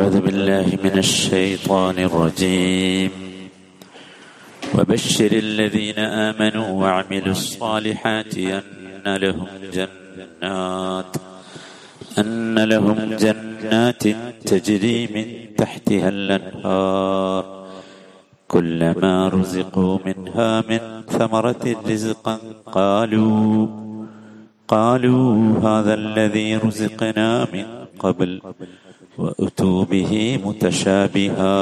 أعوذ بالله من الشيطان الرجيم. وبشر الذين آمنوا وعملوا الصالحات أن لهم جنات أن لهم جنات تجري من تحتها الأنهار. كلما رزقوا منها من ثمرة رزقا قالوا قالوا هذا الذي رزقنا من قبل. وأتوا به متشابها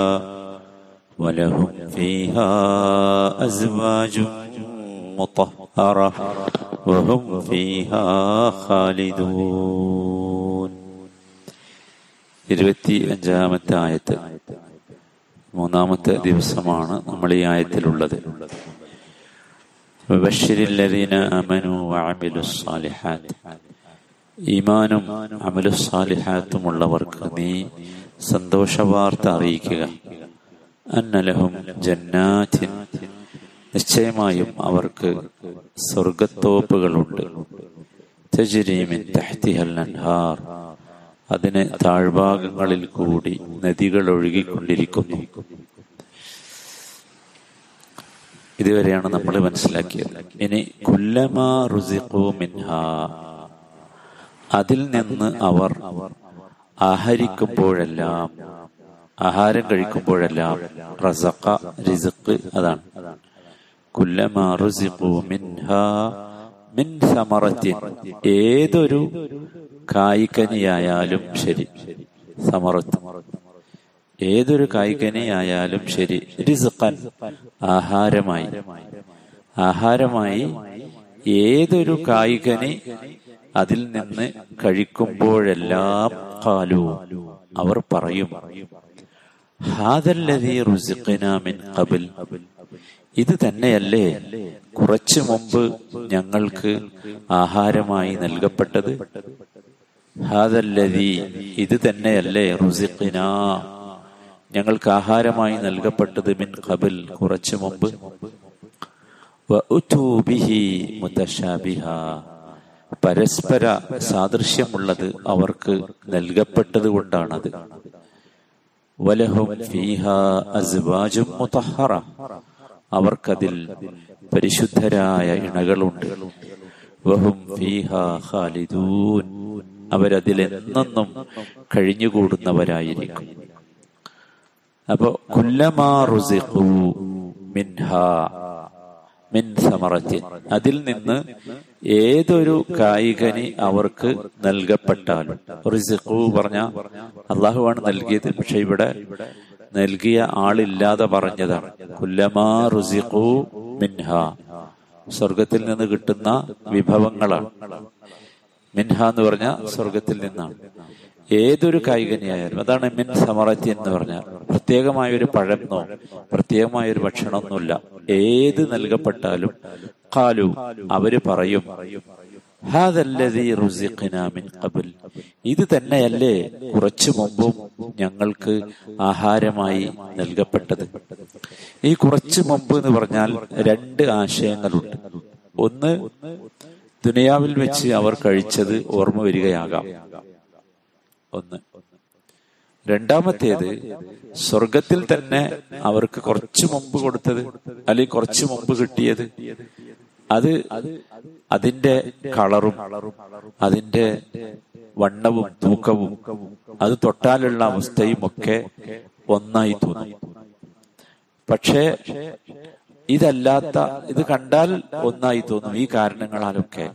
ولهم فيها أزواج مطهرة وهم فيها خالدون ഇരുപത്തി അഞ്ചാമത്തെ ആയത്ത് മൂന്നാമത്തെ ദിവസമാണ് നമ്മൾ ഈ ആയത്തിലുള്ളത് ബഷീരില്ലദീന അമനു വഅമിലു സ്സാലിഹാത്ത് ഈമാനും അമലു സ്സാലിഹാത്തും ഉള്ളവർക്ക് നീ സന്തോഷവാർത്ത അറിയിക്കുക. അന്നലഹും ജന്നാത്തിൻ. നിശ്ചയമായും അവർക്ക് സ്വർഗത്തോപ്പുകളുണ്ട് തജ്രീമിൻ അതിന് താഴ്ഭാഗങ്ങളിൽ കൂടി നദികൾ ഒഴുകിക്കൊണ്ടിരിക്കുന്നു. ഇതുവരെയാണ് നമ്മൾ മനസ്സിലാക്കിയത്. ഇനി കുല്ലമാ റുസിഖു മിൻഹ. അതിൽ നിന്ന് അവർ ആഹരിക്കുമ്പോഴെല്ലാം ആഹാരം കഴിക്കുമ്പോഴെല്ലാം റസഖ റിസഖ് അതാണ്. കുല്ലമാ റുസിഖു മിൻഹ മിൻ സമറത്തിൻ. ഏതൊരു കായ്ക്കനിയായാലും ശരി സമറത്ത്. ഏതൊരു കായ്ക്കനിയായാലും ശരി റിസഖൻ ആഹാരമായി. ആഹാരമായി ഏതൊരു കായ്കനി അതിൽ നിന്ന് കഴിക്കുമ്പോഴെല്ലാം കാലു അവർ പറയും കബിൽ ഇത് തന്നെയല്ലേ കുറച്ചു മുമ്പ് ഞങ്ങൾക്ക് ആഹാരമായി നൽകപ്പെട്ടത്? ഹാദല്ലതി ഇത് തന്നെയല്ലേ റുസിഖിന. ഞങ്ങൾക്ക് ആഹാരമായി നൽകപ്പെട്ടത് മിൻ കബിൽ കുറച്ചു മുമ്പ്. പരസ്പര സാദൃശ്യമുള്ളത് അവർക്ക് നൽകപ്പെട്ടത് കൊണ്ടാണത് വലഹും അവർക്കതിൽ പരിശുദ്ധരായ ഇണകളുണ്ട്. വഹും ഫീഹ ഖാലിദൂൻ. കഴിഞ്ഞുകൂടുന്നവരായിരിക്കും. അപ്പോ കുല്ലമാ റുസിഖു മിൻ സമറത്തിൻ. അതിൽ നിന്ന് ഏതൊരു കായികനി അവർക്ക് നൽകപ്പെട്ടാലും. റിസിഖു പറഞ്ഞ അള്ളാഹുവാണ് നൽകിയത്. പക്ഷെ ഇവിടെ നൽകിയ ആളില്ലാതെ പറഞ്ഞതാണ്. കുല്ലമാ റുസിഖു മിൻഹ. സ്വർഗത്തിൽ നിന്ന് കിട്ടുന്ന വിഭവങ്ങളാണ്. മിൻഹ എന്ന് പറഞ്ഞ സ്വർഗത്തിൽ നിന്നാണ്. ഏതൊരു കായികനിയായാലും അതാണ് മിൻ സമറത്തി എന്ന് പറഞ്ഞാൽ പ്രത്യേകമായ ഒരു പഴമെന്നോ പ്രത്യേകമായ ഒരു ഭക്ഷണമൊന്നുമില്ല. ഏത് നൽകപ്പെട്ടാലും കാലു അവർ പറയും ഇത് തന്നെയല്ലേ കുറച്ചു മുമ്പും ഞങ്ങൾക്ക് ആഹാരമായി നൽകപ്പെട്ടത്. ഈ കുറച്ചു മുമ്പ് എന്ന് പറഞ്ഞാൽ രണ്ട് ആശയങ്ങളുണ്ട്. ഒന്ന് ദുനിയാവിൽ വെച്ച് അവർ കഴിച്ചത് ഓർമ്മ വരികയാകാം. ഒന്ന്. രണ്ടാമത്തേത് സ്വർഗത്തിൽ തന്നെ അവർക്ക് കുറച്ചു മുമ്പ് കൊടുത്തത് അല്ലെങ്കിൽ കുറച്ചു മുമ്പ് കിട്ടിയത്. അത് അതിന്റെ കളറും അതിന്റെ വണ്ണവും തൂക്കവും അത് തൊട്ടാലുള്ള അവസ്ഥയും ഒക്കെ ഒന്നായി തോന്നും. പക്ഷേ ഇതല്ലാത്ത ഇത് കണ്ടാൽ ഒന്നായി തോന്നും ഈ കാരണങ്ങളാലൊക്കെ.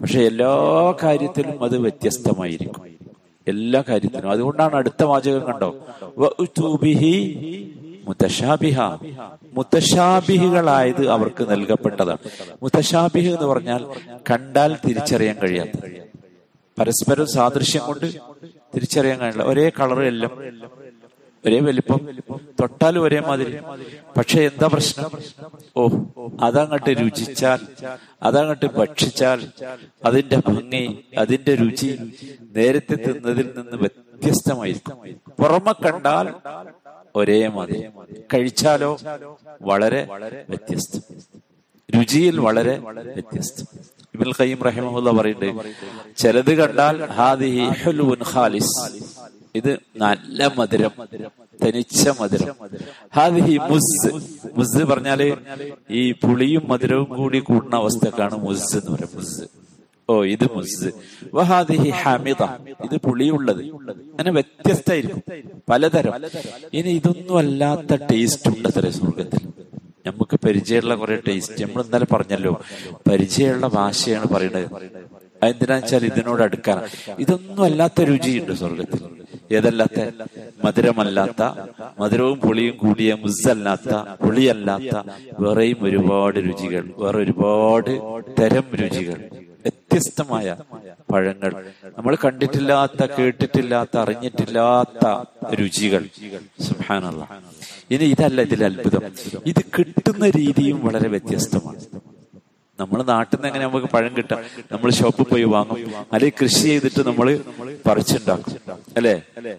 പക്ഷെ എല്ലാ കാര്യത്തിലും അത് വ്യത്യസ്തമായിരിക്കും. എല്ലാ കാര്യത്തിനും. അതുകൊണ്ടാണ് അടുത്ത വാചകം കണ്ടോ? മുത്തശാബിഹ മുത്തശാബിഹികളായത് അവർക്ക് നൽകപ്പെട്ടതാണ്. മുത്തശാബിഹ് എന്ന് പറഞ്ഞാൽ കണ്ടാൽ തിരിച്ചറിയാൻ കഴിയാത്ത പരസ്പരം സാദൃശ്യം കൊണ്ട് തിരിച്ചറിയാൻ കഴിയില്ല. ഒരേ കളർ എല്ലാം ഒരേ വലിപ്പം തൊട്ടാലും ഒരേ മാതിരി. പക്ഷെ എന്താ പ്രശ്നം? ഓ അതങ്ങട്ട് രുചിച്ചാൽ അതങ്ങട്ട് ഭക്ഷിച്ചാൽ അതിന്റെ ഭംഗി അതിന്റെ രുചി നേരത്തെ തിന്നതിൽ നിന്ന് വ്യത്യസ്തമായിരിക്കും. പുറമെ കണ്ടാൽ ഒരേ മാതിരി. കഴിച്ചാലോ? വളരെ വ്യത്യസ്തം. രുചിയിൽ വളരെ വ്യത്യസ്തം. ഇബിൽ ഖയ്യം റഹിമുല്ല പറയുന്നുണ്ട് ചിലത് കണ്ടാൽ ഹാദിഹി ഹുലുൻ ഖാലിസ്. ഇത് നല്ല മധുരം തനിച്ച മധുരം. മുസ് മുസ് പറഞ്ഞാൽ ഈ പുളിയും മധുരവും കൂടി കൂടുന്ന അവസ്ഥക്കാണ് മുസ് എന്ന് പറയുന്നത് മുസ്. ഓ ഇത് മുസ്. വഹാദിഹി ഹമിത ഇത് പുളിയുള്ളത്. അങ്ങനെ വ്യത്യസ്തമായിരിക്കും. പലതരം. ഇനി ഇതൊന്നും അല്ലാത്ത ടേസ്റ്റ് ഉണ്ട് അത്ര സ്വർഗത്തിൽ. നമുക്ക് പരിചയമുള്ള കുറെ ടേസ്റ്റ് നമ്മൾ ഇന്നലെ പറഞ്ഞല്ലോ പരിചയമുള്ള ഭാഷയാണ് പറയുന്നത്. അതെന്തിനാ വെച്ചാൽ ഇതിനോട് അടുക്കാൻ ഇതൊന്നും അല്ലാത്ത രുചിയുണ്ട് സ്വർഗത്തിൽ. ഏതല്ലാത്ത മധുരമല്ലാത്ത മധുരവും പുളിയും കൂടിയ മുസ്സല്ലാത്ത പുളിയല്ലാത്ത വേറെയും ഒരുപാട് രുചികൾ വേറെ ഒരുപാട് തരം രുചികൾ വ്യത്യസ്തമായ പഴങ്ങൾ. നമ്മൾ കണ്ടിട്ടില്ലാത്ത കേട്ടിട്ടില്ലാത്ത അറിഞ്ഞിട്ടില്ലാത്ത രുചികൾ. സുഹാനുള്ള ഇനി ഇതല്ല ഇതിൽ അത്ഭുതം. ഇത് കിട്ടുന്ന രീതിയും വളരെ വ്യത്യസ്തമാണ്. നമ്മൾ നാട്ടിൽ നിന്ന് എങ്ങനെ നമുക്ക് പഴം കിട്ടാം? നമ്മൾ ഷോപ്പിൽ പോയി വാങ്ങും. അല്ലെങ്കിൽ കൃഷി ചെയ്തിട്ട് നമ്മൾ പറിച്ചുണ്ടാക്കും. അല്ലെ?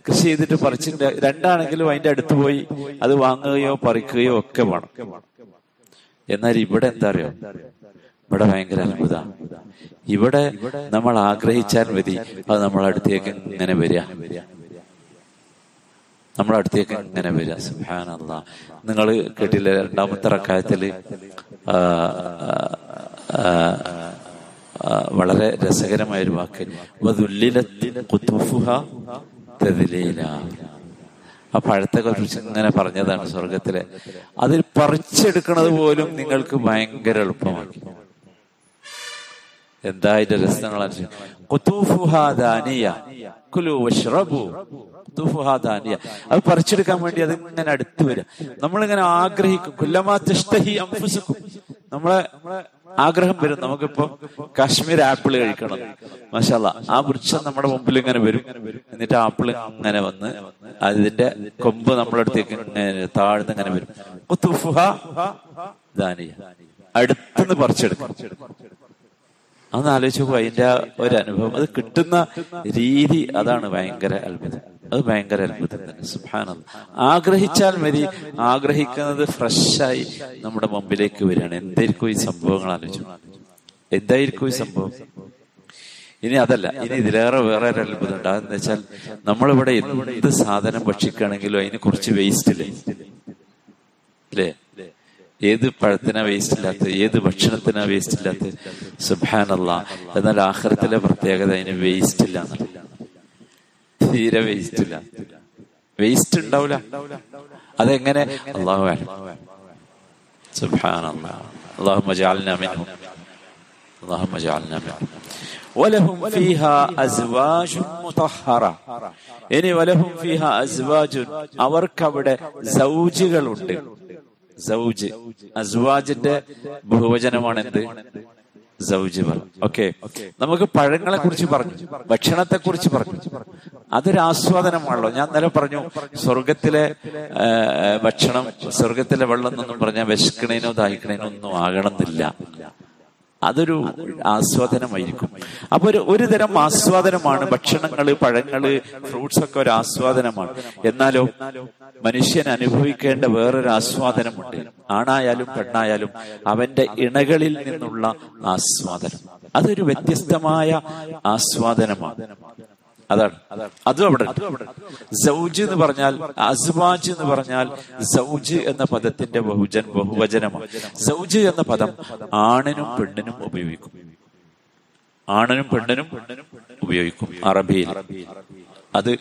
കൃഷി ചെയ്തിട്ട് പറിച്ചിട്ട് രണ്ടാണെങ്കിലും അതിന്റെ അടുത്ത് പോയി അത് വാങ്ങുകയോ പറിക്കുകയോ ഒക്കെ വേണം. എന്നാൽ ഇവിടെ എന്താ അറിയോ? ഇവിടെ ഭയങ്കര അത്ഭുത. ഇവിടെ നമ്മൾ ആഗ്രഹിച്ചാൽ മതി അത് നമ്മളെ അടുത്തേക്ക് ഇങ്ങനെ വരിക. നമ്മളെ അടുത്തേക്ക് ഇങ്ങനെ വരിക. സുഹാനല്ല നിങ്ങൾ കേട്ടില്ല രണ്ടാമത്തെ റക്കായത്തിൽ വളരെ രസകരമായ ഒരു വാക്ക് ആ പഴത്തെ കുറിച്ച് ഇങ്ങനെ പറഞ്ഞതാണ് സ്വർഗത്തിലെ. അതിൽ പറിച്ചെടുക്കുന്നത് പോലും നിങ്ങൾക്ക് ഭയങ്കര എളുപ്പമാക്കി. എന്താ ഇതിന്റെ രസങ്ങളാണ് അത് പറിച്ചെടുക്കാൻ വേണ്ടി അത് ഇങ്ങനെ അടുത്ത് വരും നമ്മളിങ്ങനെ ആഗ്രഹിക്കും. കൊല്ലമാത്തിഷ്ടഹി അംഫുസുക്കും. നമ്മളെ ആഗ്രഹം വരും. നമുക്കിപ്പോ കാശ്മീർ ആപ്പിൾ കഴിക്കണം. മഷാല ആ വൃക്ഷം നമ്മുടെ മുമ്പിൽ ഇങ്ങനെ വരും. എന്നിട്ട് ആപ്പിൾ ഇങ്ങനെ വന്ന് അതിന്റെ കൊമ്പ് നമ്മുടെ അടുത്തേക്ക് താഴ്ന്ന് ഇങ്ങനെ വരും. ദാനിയ അടുത്തുനിന്ന് പറിച്ചെടുക്കും. അതൊന്ന് ആലോചിച്ച് നോക്കുക. അതിന്റെ അനുഭവം അത് കിട്ടുന്ന രീതി അതാണ് ഭയങ്കര അത്ഭുതം. അത് ഭയങ്കര അത്ഭുതം തന്നെ. സുഭാനം ആഗ്രഹിച്ചാൽ മതി. ആഗ്രഹിക്കുന്നത് ഫ്രഷായി നമ്മുടെ മുമ്പിലേക്ക് വരികയാണ്. എന്തായിരിക്കും ഈ സംഭവങ്ങൾ ആലോചിച്ചു എന്തായിരിക്കും ഈ സംഭവം? ഇനി അതല്ല. ഇനി ഇതിലേറെ വേറെ ഒരു അത്ഭുതം ഉണ്ട്. അതെന്ന് വെച്ചാൽ നമ്മളിവിടെ എന്ത് സാധനം ഭക്ഷിക്കുകയാണെങ്കിലും അതിന് കുറച്ച് വേസ്റ്റ് ഇല്ലേ? അല്ലേ ഏത് പഴത്തിനാ വേസ്റ്റ് ഇല്ലാത്ത ഏത് ഭക്ഷണത്തിനാ വേസ്റ്റ് ഇല്ലാത്ത സുബാനല്ല എന്നാൽ ആഹ്റത്തിലെ പ്രത്യേകത അതിന് വേസ്റ്റ് ഇല്ല തീരെ വേസ്റ്റ് ഇല്ല വേസ്റ്റ് ഉണ്ടാവില്ല അതെങ്ങനെ അള്ളാഹു സുബാനല്ല അള്ളാഹു മജാലിന മിൻഹും اللهم اجعلنا منهم ولهم فيها ازواج مطهره ഇനി വലഹും ഫീഹ അസ്വാജ് അവർക്കവിടെ സൗജുകളുണ്ട് സൗജ്. അസ്വാജിന്റെ ബഹുവചനമാണ് എന്ത് സൗജ് ഓക്കെ. നമുക്ക് പഴങ്ങളെ കുറിച്ച് പറഞ്ഞു. ഭക്ഷണത്തെ കുറിച്ച് പറഞ്ഞു. അതൊരു ആസ്വാദനമാണല്ലോ. ഞാൻ നേരെ പറഞ്ഞു സ്വർഗത്തിലെ ഭക്ഷണം സ്വർഗത്തിലെ വെള്ളം എന്നൊന്നും പറഞ്ഞാൽ വിശക്കണേനോ ദാഹിക്കണേനോ ഒന്നും ആകണമെന്നില്ല. അതൊരു ആസ്വാദനമായിരിക്കും. അപ്പൊ ഒരു ഒരു തരം ആസ്വാദനമാണ്. ഭക്ഷണങ്ങൾ പഴങ്ങൾ ഫ്രൂട്ട്സ് ഒക്കെ ഒരു ആസ്വാദനമാണ്. എന്നാലോ മനുഷ്യൻ അനുഭവിക്കേണ്ട വേറൊരു ആസ്വാദനമുണ്ട്. ആണായാലും പെണ്ണായാലും അവന്റെ ഇണകളിൽ നിന്നുള്ള ആസ്വാദനം. അതൊരു വ്യത്യസ്തമായ ആസ്വാദനമാണ്. അതാണ്. അതും അവിടെ. സൗജ് എന്ന് പറഞ്ഞാൽ അസ്വാജ് എന്ന് പറഞ്ഞാൽ സൗജ് എന്ന പദത്തിന്റെ ബഹുജൻ ബഹുവചനമാണ്. സൗജ് എന്ന പദം ആണിനും പെണ്ണിനും ഉപയോഗിക്കും. ആണിനും പെണ്ണിനും ഉപയോഗിക്കും അറബിയിൽ. അത്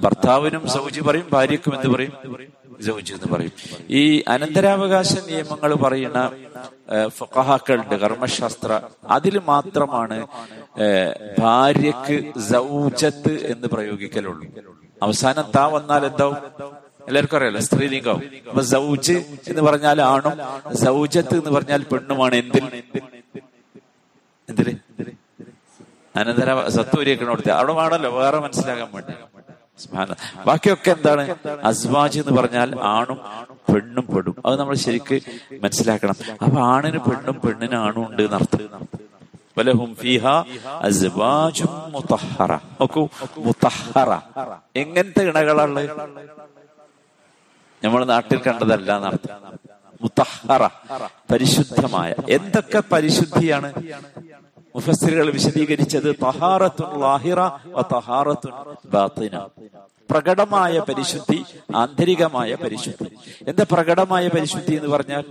ഭർത്താവിനും സൗജി പറയും ഭാര്യക്കും എന്ത് പറയും? സൗജി എന്ന് പറയും. ഈ അനന്തരാവകാശ നിയമങ്ങൾ പറയുന്ന ഫഹാക്കളുണ്ട് കർമ്മശാസ്ത്ര അതിൽ മാത്രമാണ് ഭാര്യക്ക് സൗജത്ത് എന്ന് പ്രയോഗിക്കലുള്ളൂ. അവസാനം താ വന്നാൽ എന്താവും? എല്ലാവർക്കും അറിയാലോ സ്ത്രീലിംഗം. അപ്പൊ സൗജ് എന്ന് പറഞ്ഞാൽ ആണും സൗജത്ത് എന്ന് പറഞ്ഞാൽ പെണ്ണുമാണ്. എന്തിൽ? എന്തിൽ അനന്തര സത്വരിയൊക്കെ കൊടുത്ത. അവിടെ വേണമല്ലോ വേറെ മനസ്സിലാക്കാൻ വേണ്ടി. ബാക്കിയൊക്കെ എന്താണ്? അസ്വാജ് എന്ന് പറഞ്ഞാൽ ആണും പെണ്ണും പെടും. അത് നമ്മൾ ശരിക്ക് മനസ്സിലാക്കണം. അപ്പൊ ആണിന് പെണ്ണും പെണ്ണിന് ആണും ഉണ്ട് മുതഹറ എങ്ങനത്തെ ഇണകളാണ്? നമ്മൾ നാട്ടിൽ കണ്ടതല്ല എന്നർത്ഥം മുത്തഹറ പരിശുദ്ധമായ. എന്തൊക്കെ പരിശുദ്ധിയാണ്? മുഫസ്സിറുകൾ വിശദീകരിച്ചത് തഹാറത്തുൻ ലാഹിറ തഹാറത്തുൻ ബാത്തിന. പ്രകടമായ പരിശുദ്ധി ആന്തരികമായ പരിശുദ്ധി. എന്താ പ്രകടമായ പരിശുദ്ധി എന്ന് പറഞ്ഞാൽ?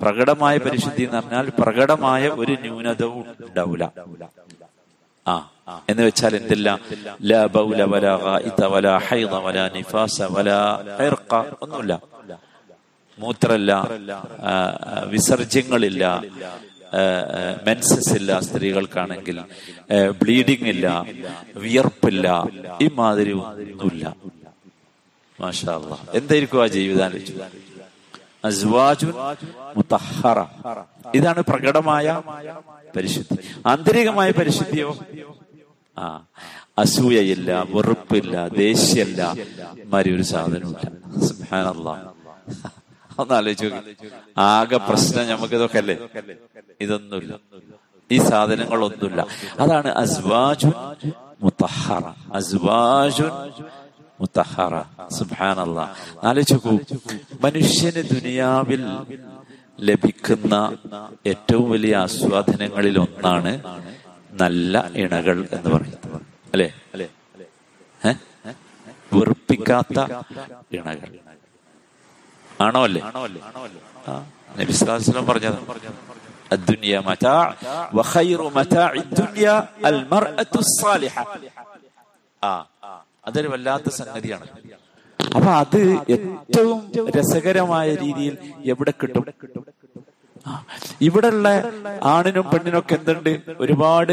പ്രകടമായ പരിശുദ്ധി എന്ന് പറഞ്ഞാൽ പ്രകടമായ ഒരു ന്യൂനതവും ഉണ്ടാവില്ല ആ എന്ന് വെച്ചാൽ എന്തില്ല? ഒന്നുമില്ല. മൂത്രല്ല വിസർജ്യങ്ങളില്ല മെൻസസ് ഇല്ല സ്ത്രീകൾക്കാണെങ്കിൽ ബ്ലീഡിംഗ് ഇല്ല വിയർപ്പില്ല ഈ മാതിരി ഒന്നുമില്ല. മാഷാ. എന്തായിരിക്കും ആ ജീവിതാലോചിച്ചു മുത്തഹറ ഇതാണ് പ്രകടമായ പരിശുദ്ധി. ആന്തരികമായ പരിശുദ്ധിയോ? ആ. അസൂയയില്ല വെറുപ്പില്ല ദേഷ്യല്ല മാതിരി ഒരു സാധനമില്ല സുബ്ഹാനല്ലാ. ഒന്ന് ആലോചിച്ച് ആകെ പ്രശ്നം നമുക്ക് ഇതൊക്കെ അല്ലേ ഇതൊന്നുമില്ല. ഈ സാധനങ്ങൾ സാധനങ്ങളൊന്നുമില്ല. അതാണ് അസ്വാജുൻ മുത്തഹറ. അസ്വാജുൻ മുത്തഹറ. സുബാനല്ല ആലോചിക്കൂ മനുഷ്യന് ദുനിയാവിൽ ലഭിക്കുന്ന ഏറ്റവും വലിയ ആസ്വാദനങ്ങളിൽ ഒന്നാണ് നല്ല ഇണകൾ എന്ന് പറയുന്നത്. അല്ലെ? വെറുപ്പിക്കാത്ത ഇണകൾ. ആണോ അല്ലേ നബിസ്ലാസ്ലം പറഞ്ഞത്. അതൊരു വല്ലാത്ത സംഗതിയാണ്. അപ്പൊ അത് ഏറ്റവും രസകരമായ രീതിയിൽ എവിടെ കിട്ടും? ഇവിടെയുള്ള ആണിനും പെണ്ണിനൊക്കെ എന്തുണ്ട്? ഒരുപാട്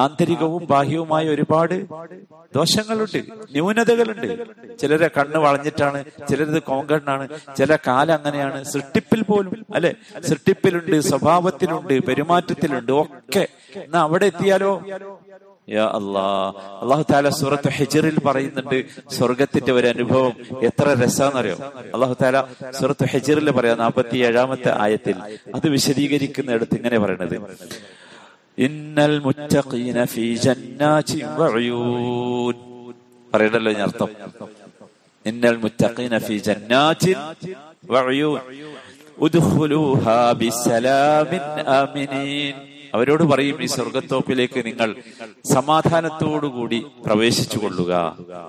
ആന്തരികവും ബാഹ്യവുമായ ഒരുപാട് ദോഷങ്ങളുണ്ട് ന്യൂനതകളുണ്ട്. ചിലരെ കണ്ണ് വളഞ്ഞിട്ടാണ് ചിലരത് കോങ്കണ്ണാണ് ചില കാലം അങ്ങനെയാണ്. സൃഷ്ടിപ്പിൽ പോലും അല്ലെ? സൃഷ്ടിപ്പിലുണ്ട് സ്വഭാവത്തിലുണ്ട് പെരുമാറ്റത്തിലുണ്ട് ഒക്കെ. എന്നാ അവിടെ എത്തിയാലോ? യാ അല്ലാ. അള്ളാഹു താല സൂറത്ത് ഹിജറിൽ പറയുന്നുണ്ട് സ്വർഗത്തിന്റെ ഒരു അനുഭവം എത്ര രസാന്നറിയോ? അള്ളാഹു താല സൂറത്ത് ഹിജറിൽ പറയാം നാൽപ്പത്തി ഏഴാമത്തെ ആയത്തിൽ. അത് വിശദീകരിക്കുന്നിടത്ത് ഇങ്ങനെ പറയണത്. ഇന്നൽ മുത്തഖീന ഫീ ജന്നാതി വഅയൂൻ. പറയണല്ലോ ഞാൻ അർത്ഥം. ഇന്നൽ മുത്തഖീന ഫീ ജന്നാതി വഅയൂൻ. ഉദ്ഖുലൂഹാ ബിസലാമിൻ ആമിനീൻ. അവരോട് പറയും ഈ സ്വർഗത്തോപ്പിലേക്ക് നിങ്ങൾ സമാധാനത്തോടുകൂടി പ്രവേശിച്ചു കൊള്ളുക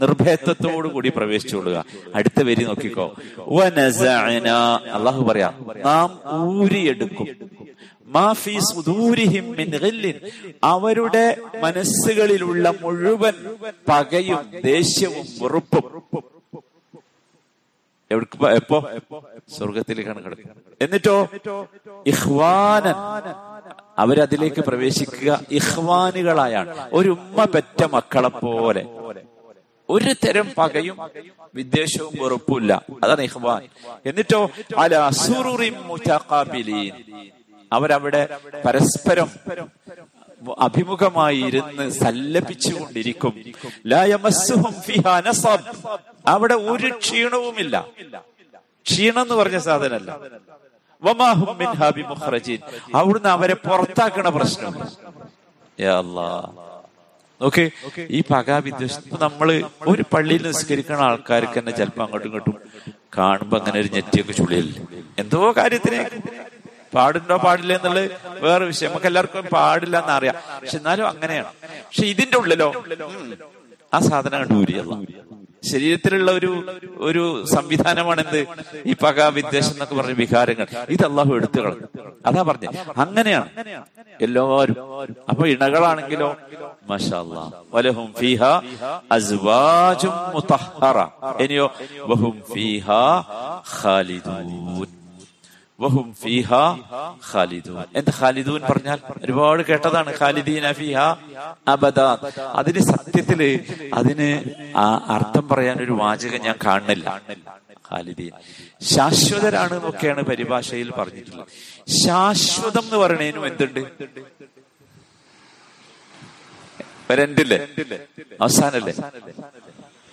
നിർഭയത്വത്തോടുകൂടി പ്രവേശിച്ചു കൊള്ളുക അടുത്ത വരി നോക്കിക്കോ. അള്ളാഹു പറയാം നാം ഊരിയെടുക്കും. അവരുടെ മനസ്സുകളിലുള്ള മുഴുവൻ പകയും ദേഷ്യവും വെറുപ്പും എവിടേക്ക് എപ്പോ? സ്വർഗത്തിലേക്കാണ് കിടക്കുക. എന്നിട്ടോ? ഇഹ്വാനൻ അവരതിലേക്ക് പ്രവേശിക്കുക ഇഹ്വാനുകളായാണ് ഒരു ഉമ്മ പെറ്റ മക്കളെ പോലെ ഒരു തരം പകയും വിദ്വേഷവും വെറുപ്പില്ല അതാണ് ഇഹ്വാൻ എന്നിട്ടോ? അല സുറുറിൻ അവരവിടെ പരസ്പരം അഭിമുഖമായി ഇരുന്ന് സല്ലപിച്ചുകൊണ്ടിരിക്കും. അവിടെ ഒരു ക്ഷീണവുമില്ല. ക്ഷീണം എന്ന് പറഞ്ഞ സാധനല്ല. അവിടുന്ന് അവരെ പുറത്താക്കണ പ്രശ്നം. ഓക്കെ ഈ പകാ വിദ്വേഷം. ഇപ്പൊ നമ്മൾ ഒരു പള്ളിയിൽ നിസ്കരിക്കുന്ന ആൾക്കാർക്ക് തന്നെ ചിലപ്പോ അങ്ങോട്ടും ഇങ്ങോട്ടും കാണുമ്പോ അങ്ങനെ ഒരു ഞെറ്റിയൊക്കെ ചുളിയല്ലേ? എന്തോ കാര്യത്തിന്. പാടുണ്ടോ പാടില്ല എന്നുള്ളത് വേറെ വിഷയം. നമുക്ക് എല്ലാവർക്കും പാടില്ല എന്ന് അറിയാം പക്ഷെ എന്നാലും അങ്ങനെയാണ്. പക്ഷെ ഇതിന്റെ ഉള്ളിലോ ആ സാധനം കണ്ടു ഊരിയല്ല ശരീരത്തിലുള്ള ഒരു ഒരു സംവിധാനമാണ് എന്ത് ഈ പക വിദ്വേഷം എന്നൊക്കെ പറഞ്ഞ വികാരങ്ങൾ. ഇത് അള്ളാഹു എടുത്തു അതാ പറഞ്ഞ. അങ്ങനെയാണ്. എല്ലാവരും. അപ്പൊ ഇണകളാണെങ്കിലോ വലഹും അസ്വാജും ഇനിയോ ബഹും ഫീഹ വഹും ഖാലിദൂൻ. ഖാലിദൂൻ പറഞ്ഞാൽ ഒരുപാട് കേട്ടതാണ്. ഖാലിദീന ഫീഹ അബദ. അതിന് സത്യത്തിൽ അതിന് ആ അർത്ഥം പറയാൻ ഒരു വാചകം ഞാൻ കാണുന്നില്ല. ഖാലിദീൻ. ശാശ്വതരാണ് എന്നൊക്കെയാണ് പരിഭാഷയിൽ പറഞ്ഞിട്ടുള്ളത്. ശാശ്വതം എന്ന് പറയണേനും എന്തുണ്ട്? അവസാനല്ലേ?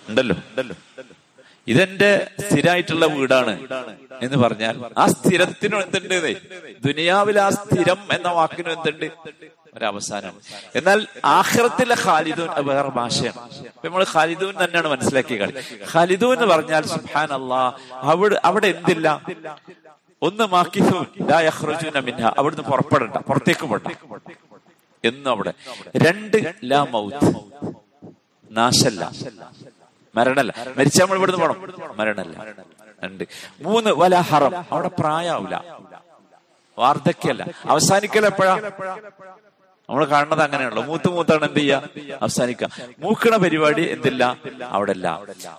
ഉണ്ടല്ലോ ഉണ്ടല്ലോ? ഇതെന്റെ സ്ഥിരമായിട്ടുള്ള വീടാണ് എന്ന് പറഞ്ഞാൽ ആ സ്ഥിരത്തിനും എന്തുണ്ട്? ദുനിയാവിൽ ആ സ്ഥിരം എന്ന വാക്കിനും എന്തുണ്ട്? ഒരവസാനം. എന്നാൽ ആഹ്റത്തിലെ ഖാലിദൂൻ വേറെ ഭാഷയാണ്. നമ്മൾ ഖാലിദൂൻ തന്നെയാണ് മനസ്സിലാക്കിയ കളി ഖാലിദൂ എന്ന് പറഞ്ഞാൽ സുഹാൻ അള്ളാ അവിടെ അവിടെ എന്തില്ല? ഒന്ന് മാക്കിസൂൻ മിൻഹ. അവിടുന്ന് പുറപ്പെടണ്ട പുറത്തേക്ക് പോട്ടെ എന്നും അവിടെ. രണ്ട് ലാ മൗത്ത്. നാശല്ല. മരണല്ല. മരിച്ച നമ്മൾ ഇവിടുന്ന് പോണം. മരണല്ല. രണ്ട്. മൂന്ന് വല ഹറം. അവിടെ പ്രായാവില്ല വാർദ്ധക്യല്ല. അവസാനിക്കൽ എപ്പോഴാ? നമ്മൾ കാണുന്നത് അങ്ങനെയാണല്ലോ. മൂത്ത് മൂത്താണ് എന്ത് ചെയ്യുക അവസാനിക്കുക മൂക്കണ പരിപാടി എന്തില്ല? അവിടെ അല്ല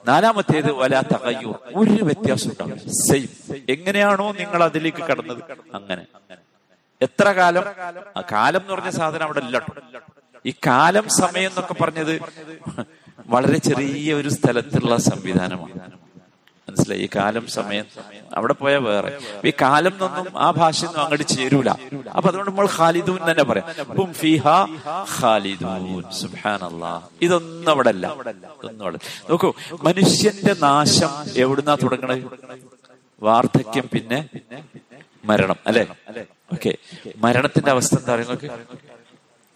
നാലാമത്തേത് വല തകയ്യൂർ. ഒരു വ്യത്യാസം ഉണ്ടാവും സെയിം എങ്ങനെയാണോ നിങ്ങൾ അതിലേക്ക് കടന്നത്? അങ്ങനെ. എത്ര കാലം? കാലം എന്ന് പറഞ്ഞ സാധനം അവിടെ ഇല്ല ഈ കാലം സമയം എന്നൊക്കെ പറഞ്ഞത് വളരെ ചെറിയ ഒരു സ്ഥലത്തുള്ള സംവിധാനമാണ്. മനസ്സിലായി? ഈ കാലം സമയം അവിടെ പോയാൽ വേറെ. ഈ കാലം എന്നൊന്നും ആ ഭാഷയൊന്നും അങ്ങോട്ട് ചേരൂല. അപ്പൊ അതുകൊണ്ട് നമ്മൾ ഖാലിദൂൻ തന്നെ പറയാം. ഖാലിദൂൻ. ഇതൊന്നും അവിടെ അല്ല. നോക്കൂ മനുഷ്യന്റെ നാശം എവിടുന്നാ തുടങ്ങണത് വാർദ്ധക്യം പിന്നെ മരണം. അല്ലെ? ഓക്കെ. മരണത്തിന്റെ അവസ്ഥ എന്താ പറയുന്നത്?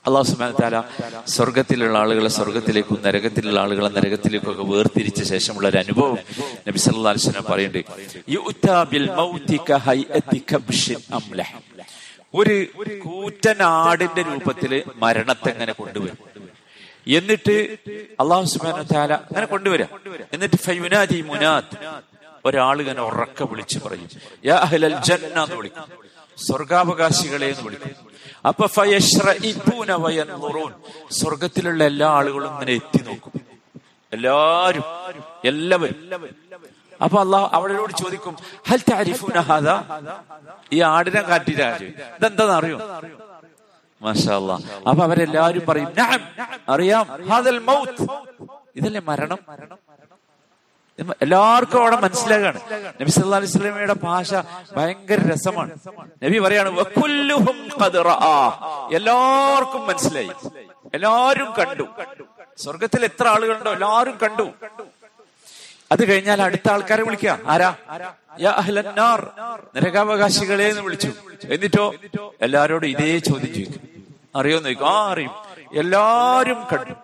അള്ളാഹു സുബ്ഹാനഹു താല സ്വർഗത്തിലുള്ള ആളുകളെ സ്വർഗത്തിലേക്കും നരകത്തിലുള്ള ആളുകളെ നരകത്തിലേക്കും ഒക്കെ വേർതിരിച്ച ശേഷമുള്ള ഒരു അനുഭവം നബി വസല്ലം പറയുന്നുണ്ട്. ഒരു കൂറ്റനാടിന്റെ രൂപത്തിൽ മരണത്തെ എങ്ങനെ കൊണ്ടുവരും. എന്നിട്ട് അള്ളാഹു സുബ്ഹാനഹു താല അങ്ങനെ കൊണ്ടുവരാം. എന്നിട്ട് ഫൈമുനാദി മുനാദ് ഒരാൾ ഇങ്ങനെ ഉറക്ക വിളിച്ചു പറയും. യാ വിളിക്കും. സ്വർഗാവകാശികളെ എന്ന് വിളിക്കും. സ്വർഗത്തിലുള്ള എല്ലാ ആളുകളും ഇങ്ങനെ എത്തി നോക്കും. എല്ലാരും എല്ലാവരും. അപ്പൊ അള്ളാഹ് അവളോട് ചോദിക്കും ഹൽ താരിഫൂന ഈ ആടിനെ കാട്ടിരാജ് ഇതെന്താന്ന് അറിയോ? അപ്പൊ അവരെല്ലാരും പറയും അറിയാം. ഹാദൽ മൗത്ത്. മരണം? എല്ലാവർക്കും അവിടെ മനസ്സിലാകാണ്. നബി സല്ലാ അലൈഹി വസല്ലമയുടെ ഭാഷ ഭയങ്കര രസമാണ്. നബി പറയാണ് എല്ലാവർക്കും മനസ്സിലായി. എല്ലാവരും കണ്ടു. സ്വർഗത്തിൽ എത്ര ആളുകളുണ്ടോ എല്ലാവരും കണ്ടു. അത് കഴിഞ്ഞാൽ അടുത്ത ആൾക്കാരെ വിളിക്കുക. ആരാ? നരകാവകാശികളെ എന്ന് വിളിച്ചു. എന്നിട്ടോ? എല്ലാരോടും ഇതേ ചോദ്യം ചോദിക്കും. അറിയോന്ന് ചോദിക്കും. ആ അറിയും. എല്ലാരും കണ്ടു.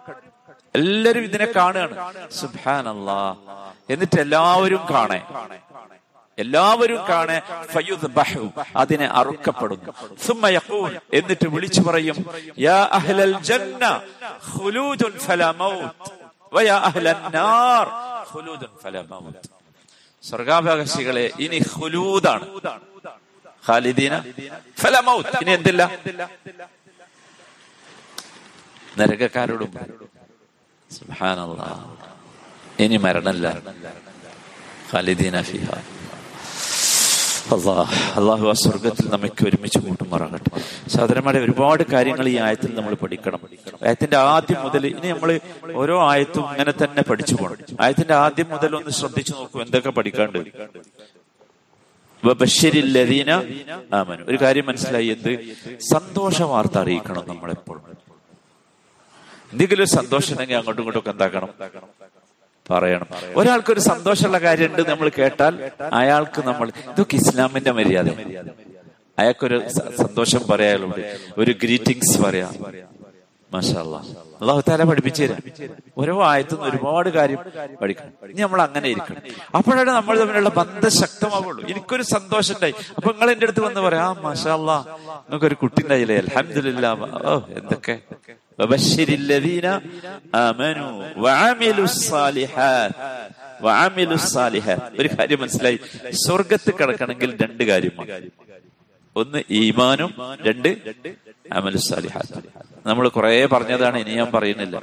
എല്ലാരും ഇതിനെ കാണുകയാണ്. സുഹാൻ അള്ളാ എന്നിട്ട് എല്ലാവരും കാണേ. എല്ലാവരും കാണേ. ഫയ്യൂദ് ബഹു അതിനെ അറുക്കപ്പെടുന്നു എന്നിട്ട് വിളിച്ചു പറയും യാ അഹ്ലൽ ജന്ന ഖുലൂദുൻ ഫല മൗത്ത്. വയാ അഹ്ലൻ നാർ. ഖുലൂദുൻ ഫല മൗത്ത്. സ്വർഗാവകാശികളെ ഇനി ഹുലൂദാണ് ഖാലിദീന ഫലമൗത്ത് ഇനി എന്തില്ല? നരകക്കാരോടും ഇനി മരണല്ല. ഖാലിദീന ഫിഹ. അള്ളാഹ് ആ സ്വർഗത്തിൽ നമുക്ക് ഒരുമിച്ച് കൂട്ടുമാറാകട്ടെ. സഹോദരന്മാരെ ഒരുപാട് കാര്യങ്ങൾ ഈ ആയത്തിൽ നമ്മൾ പഠിക്കണം. ആയത്തിന്റെ ആദ്യം മുതൽ ഇനി നമ്മൾ ഓരോ ആയത്തും ഇങ്ങനെ തന്നെ പഠിച്ചു പോകണം ആയത്തിന്റെ ആദ്യം മുതൽ ഒന്ന് ശ്രദ്ധിച്ചു നോക്കൂ എന്തൊക്കെ പഠിക്കാണ്ട്. ഒരു കാര്യം മനസ്സിലായി എന്ത്? സന്തോഷ വാർത്ത അറിയിക്കണം നമ്മളെപ്പോഴും. എന്തെങ്കിലും ഒരു സന്തോഷം ഉണ്ടെങ്കിൽ അങ്ങോട്ടും ഇങ്ങോട്ടും എന്താക്കണം? പറയണം. ഒരാൾക്ക് ഒരു സന്തോഷമുള്ള കാര്യമുണ്ട് നമ്മൾ കേട്ടാൽ അയാൾക്ക് നമ്മൾ ഇതൊക്കെ ഇസ്ലാമിന്റെ മര്യാദ. അയാൾക്കൊരു സന്തോഷം പറയാനുണ്ട് ഒരു ഗ്രീറ്റിംഗ്സ് പറയാം. മാഷാല്ല അള്ളാഹു താല പഠിപ്പിച്ചു തരാം. ഓരോ ആയത്തുനിന്ന് ഒരുപാട് കാര്യം പഠിക്കണം. ഇനി നമ്മൾ അങ്ങനെ ഇരിക്കണം. അപ്പോഴാണ് നമ്മൾ തമ്മിലുള്ള ബന്ധം ശക്തമാവുള്ളൂ. എനിക്കൊരു സന്തോഷം ഉണ്ടായി. അപ്പൊ നിങ്ങൾ എന്റെ അടുത്ത് വന്ന് പറയാം ആ മാഷാല്ല നിങ്ങൾക്കൊരു കുട്ടി ഉണ്ടായില്ലേ? അലഹമില്ല ഓ എന്തൊക്കെ? وبشر الذين آمنوا وعملوا الصالحات وعملوا الصالحات ഒരു കാര്യം മനസ്സിലായി സ്വർഗത്ത് കിടക്കണമെങ്കിൽ രണ്ട് കാര്യമാണ് ഒന്ന് ഈമാനും രണ്ട് അമലു സാലിഹാത്ത് നമ്മൾ കുറെ പറഞ്ഞതാണ് ഇനി ഞാൻ പറയുന്നില്ല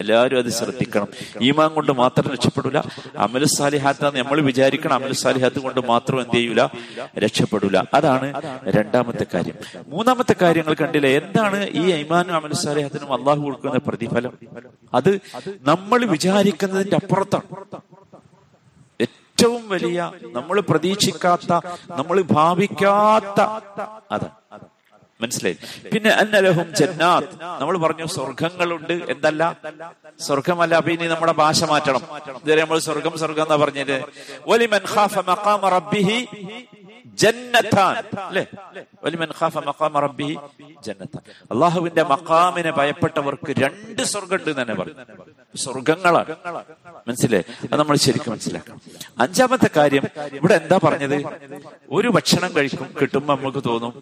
എല്ലാവരും അത് ശ്രദ്ധിക്കണം. ഈമാൻ കൊണ്ട് മാത്രം രക്ഷപ്പെടില്ല സാലിഹാത്ത് നമ്മൾ വിചാരിക്കണം അമല സാലിഹാത്ത് കൊണ്ട് മാത്രം എന്ത് ചെയ്യൂല? രക്ഷപ്പെടൂല. അതാണ് രണ്ടാമത്തെ കാര്യം. മൂന്നാമത്തെ കാര്യങ്ങൾ കണ്ടില്ലേ? എന്താണ് ഈ ഐമാനും അമല സാലിഹാത്തിനും അള്ളാഹു കൊടുക്കുന്ന പ്രതിഫലം? അത് നമ്മൾ വിചാരിക്കുന്നതിന്റെ അപ്പുറത്താണ്. ഏറ്റവും വലിയ നമ്മൾ പ്രതീക്ഷിക്കാത്ത നമ്മൾ ഭാവിക്കാത്ത അതാണ്. മനസ്സിലായി? പിന്നെ അന്നലഹും ജന്നാത്ത്. നമ്മൾ പറഞ്ഞു സ്വർഗങ്ങളുണ്ട് എന്തല്ല? സ്വർഗമല്ല അപ്പൊ ഇനി നമ്മുടെ ഭാഷ മാറ്റണം. ഇതുവരെ നമ്മൾ സ്വർഗം സ്വർഗം എന്നാ പറഞ്ഞത്. ഒലിമൻ ഖാഫ മഖാമ റബ്ബിഹി ജന്നത്താൻ. അല്ലേ? വലിമൻ ഖാഫ മഖാമ റബ്ബിഹി ജന്നത്താൻ. അള്ളാഹുവിന്റെ മഖാമിനെ ഭയപ്പെട്ടവർക്ക് രണ്ട് സ്വർഗമുണ്ട് തന്നെ പറഞ്ഞു. സ്വർഗങ്ങളാണ് മനസ്സിലായി? അത് നമ്മൾ ശരിക്കും മനസ്സിലാക്കണം. അഞ്ചാമത്തെ കാര്യം ഇവിടെ എന്താ പറഞ്ഞത്? ഒരു ഭക്ഷണം കഴിക്കും കിട്ടുമ്പോ നമുക്ക് തോന്നും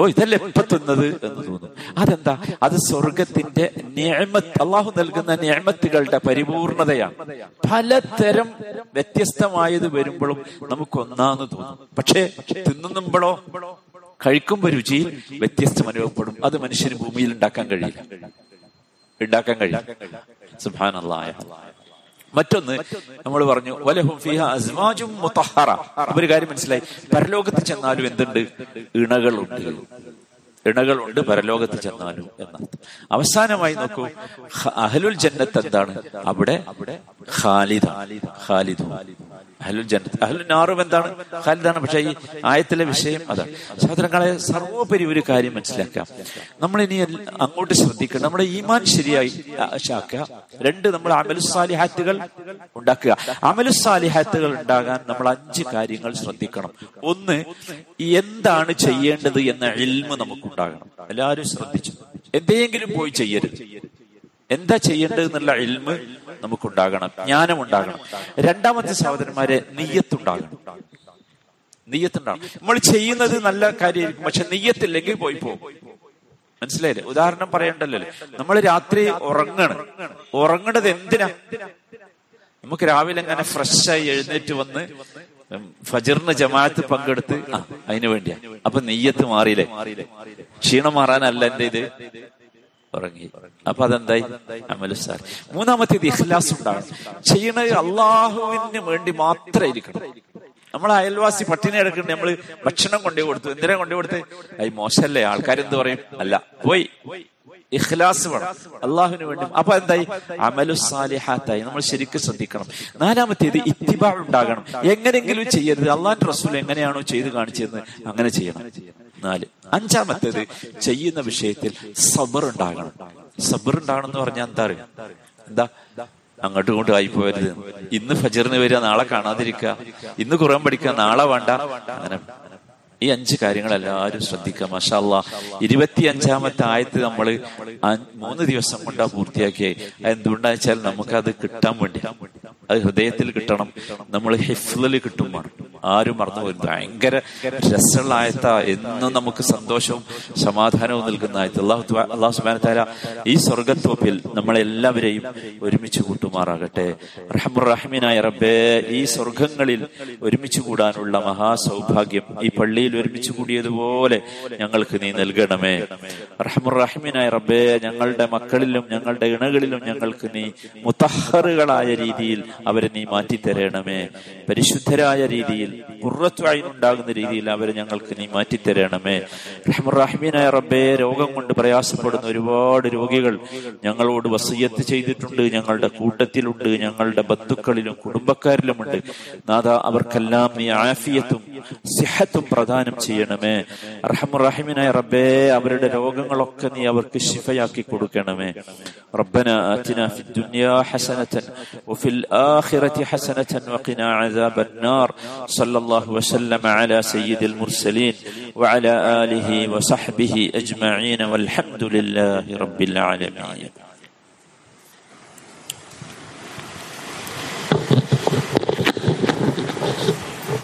ഓ ഇതല്ല ഇപ്പൊ തിന്നത് എന്ന് തോന്നും അതെന്താ? അത് സ്വർഗത്തിന്റെ നിയമത്ത് അള്ളാഹു നൽകുന്ന നിയമത്തുകളുടെ പരിപൂർണതയാണ്. പലതരം വ്യത്യസ്തമായത് വരുമ്പോഴും നമുക്ക് ഒന്നാന്ന് തോന്നും. പക്ഷേ തിന്നുമ്പോഴോ കഴിക്കുമ്പോ രുചിയിൽ വ്യത്യസ്തം അനുഭവപ്പെടും. അത് മനുഷ്യന് ഭൂമിയിൽ ഉണ്ടാക്കാൻ കഴിയില്ല. ഉണ്ടാക്കാൻ കഴിയില്ല. സുഭാനല്ലായ മറ്റൊന്ന് നമ്മൾ പറഞ്ഞു വലഹും ഫിഹ അസ്മാജും മുത്തഹറ ഒരു കാര്യം മനസ്സിലായി. പരലോകത്ത് ചെന്നാലും എന്തുണ്ട്? ഇണകളുണ്ട്. ഇണകളുണ്ട് പരലോകത്ത് ചെന്നാലും എന്നർത്ഥം. അവസാനമായി നോക്കൂ അഹലുൽ ജന്നത്ത് എന്താണ്? അവിടെ ഖാലിദ ഖാലിദു. അഹലുൽ ജനത്ത് അഹലുൽ നാറും എന്താണ്? ഖാലിദാണ്. പക്ഷേ ഈ ആയത്തിലെ വിഷയം അതാണ് സഹോദരങ്ങളെ സർവോപരി ഒരു കാര്യം മനസ്സിലാക്കാം. നമ്മൾ ഇനി അങ്ങോട്ട് ശ്രദ്ധിക്കുക നമ്മുടെ ഈമാൻ ശരിയായി ആക്കുക രണ്ട് നമ്മൾ അമലു അമലുസാലിഹാത്തുകൾ ഉണ്ടാക്കുക. അമലു അമലുസാലിഹാത്തുകൾ ഉണ്ടാകാൻ നമ്മൾ അഞ്ച് കാര്യങ്ങൾ ശ്രദ്ധിക്കണം. ഒന്ന് എന്താണ് ചെയ്യേണ്ടത് എന്ന ഇൽമ നമുക്കുണ്ടാകണം. എല്ലാവരും ശ്രദ്ധിച്ചു. എന്തെങ്കിലും പോയി ചെയ്യരുത്. എന്താ ചെയ്യേണ്ടത് എന്നുള്ള ഇൽമ് നമുക്കുണ്ടാകണം ജ്ഞാനം ഉണ്ടാകണം രണ്ടാമത്തെ സഹോദരന്മാരെ നെയ്യത്തുണ്ടാകണം. നെയ്യത്തുണ്ടാകണം. നമ്മൾ ചെയ്യുന്നത് നല്ല കാര്യമായിരിക്കും പക്ഷെ നെയ്യത്തില്ലെങ്കിൽ പോയി പോകും. മനസ്സിലായില്ലേ? ഉദാഹരണം പറയണ്ടല്ലോ. നമ്മൾ രാത്രി ഉറങ്ങണം. ഉറങ്ങണത് എന്തിനാ? നമുക്ക് രാവിലെ അങ്ങനെ ഫ്രഷായി എഴുന്നേറ്റ് വന്ന് ഫജറിന് ജമാഅത്ത് പങ്കെടുത്ത് അതിനു വേണ്ടിയാ. അപ്പൊ നെയ്യത്ത് മാറിയില്ലേ? ക്ഷീണം മാറാനല്ല എന്റെ ഇത്. ഉറങ്ങി. അപ്പൊ അതെന്തായി? അമലുസാർ മൂന്നാമത്തേത് ഇഖ്ലാസ് ഉണ്ടാകണം. ചെയ്യണത് അള്ളാഹുവിന് വേണ്ടി മാത്രം ഇരിക്കണം. നമ്മൾ അയൽവാസി പട്ടിണി എടുക്കുന്നുണ്ട് നമ്മൾ ഭക്ഷണം കൊണ്ടു കൊടുത്തു എന്തിനാ കൊണ്ടു കൊടുത്ത്? അത് മോശമല്ലേ? ആൾക്കാരെന്ത് പറയും? അല്ല. പോയി. ഇഖ്ലാസ് വേണം. അള്ളാഹുവിന് വേണ്ടി. അപ്പൊ എന്തായി? അമലു സാലിഹാത്തായി. നമ്മൾ ശരിക്കും ശ്രദ്ധിക്കണം. നാലാമത്തേത് ഇത്തിബാ ഉണ്ടാകണം. എങ്ങനെങ്കിലും ചെയ്യരുത്. അള്ളാഹിന്റെ റസൂൽ എങ്ങനെയാണോ ചെയ്ത് കാണിച്ചതെന്ന് അങ്ങനെ ചെയ്യണം. നാല്. അഞ്ചാമത്തേത് ചെയ്യുന്ന വിഷയത്തിൽ സബർ ഉണ്ടാകണം. സബർ ഉണ്ടാകണം എന്ന് പറഞ്ഞാൽ എന്താ അറിയാം? എന്താ? അങ്ങോട്ടും ഇങ്ങോട്ടും ആയിപ്പോയത് ഇന്ന് ഫജറിന് വരിക നാളെ കാണാതിരിക്കുക. ഇന്ന് ഖുറാൻ പഠിക്കുക നാളെ വേണ്ട. അങ്ങനെ ഈ അഞ്ച് കാര്യങ്ങൾ എല്ലാവരും ശ്രദ്ധിക്കുക. മഷാല്ല ഇരുപത്തി അഞ്ചാമത്തെ ആയത്ത് നമ്മൾ മൂന്ന് ദിവസം കൊണ്ടാ പൂർത്തിയാക്കിയായി എന്തുകൊണ്ടാച്ചാൽ വെച്ചാൽ നമുക്കത് കിട്ടാൻ വേണ്ടി. അത് ഹൃദയത്തിൽ കിട്ടണം. നമ്മൾ ഹിഫ്ലിൽ കിട്ടും ആരും മറന്നു പോലും ഭയങ്കര രസമുള്ള ആയത്ത എന്നും നമുക്ക് സന്തോഷവും സമാധാനവും നൽകുന്ന ആയത്ത്. അള്ളാഹു അള്ളാഹു സുബാനത്താര ഈ സ്വർഗത്വപ്പിൽ നമ്മളെല്ലാവരെയും ഒരുമിച്ച് കൂട്ടുമാറാകട്ടെ. റഹമുറഹമീനായ റബ്ബേ ഈ സ്വർഗങ്ങളിൽ ഒരുമിച്ച് കൂടാനുള്ള മഹാസൗഭാഗ്യം ഈ പള്ളിയിൽ ഒരുമിച്ച് കൂടിയതുപോലെ ഞങ്ങൾക്ക് നീ നൽകണമേ. റഹമുറഹമീനായ റബ്ബേ ഞങ്ങളുടെ മക്കളിലും ഞങ്ങളുടെ ഇണകളിലും ഞങ്ങൾക്ക് നീ മുത്തഹറുകളായ രീതിയിൽ അവരെ നീ മാറ്റിത്തരണമേ. പരിശുദ്ധരായ രീതിയിൽ ഉണ്ടാകുന്ന രീതിയിൽ അവരെ ഞങ്ങൾക്ക് നീ മാറ്റിത്തരണമേ റഹ്മുറഹ്മീനായ റബ്ബേ രോഗം കൊണ്ട് പ്രയാസപ്പെടുന്ന ഒരുപാട് രോഗികൾ ഞങ്ങളോട് വസയ്യത്ത് ചെയ്തിട്ടുണ്ട് ഞങ്ങളുടെ കൂട്ടത്തിലുണ്ട് ഞങ്ങളുടെ ബന്ധുക്കളിലും കുടുംബക്കാരിലുമുണ്ട് നാഥ അവർക്കെല്ലാം നീ ആഫിയത്തും സിഹത്തും പ്രദാനം ചെയ്യണമേ റഹ്മുറഹിമിനായ റബ്ബേ അവരുടെ രോഗങ്ങളൊക്കെ നീ അവർക്ക് ശിഫയാക്കി കൊടുക്കണമേ ربنا آتنا في الدنيا حسنة وفي الآخرة حسنة وقنا عذاب النار صلى الله وسلم على سيد المرسلين وعلى آله وصحبه أجمعين والحمد لله رب العالمين.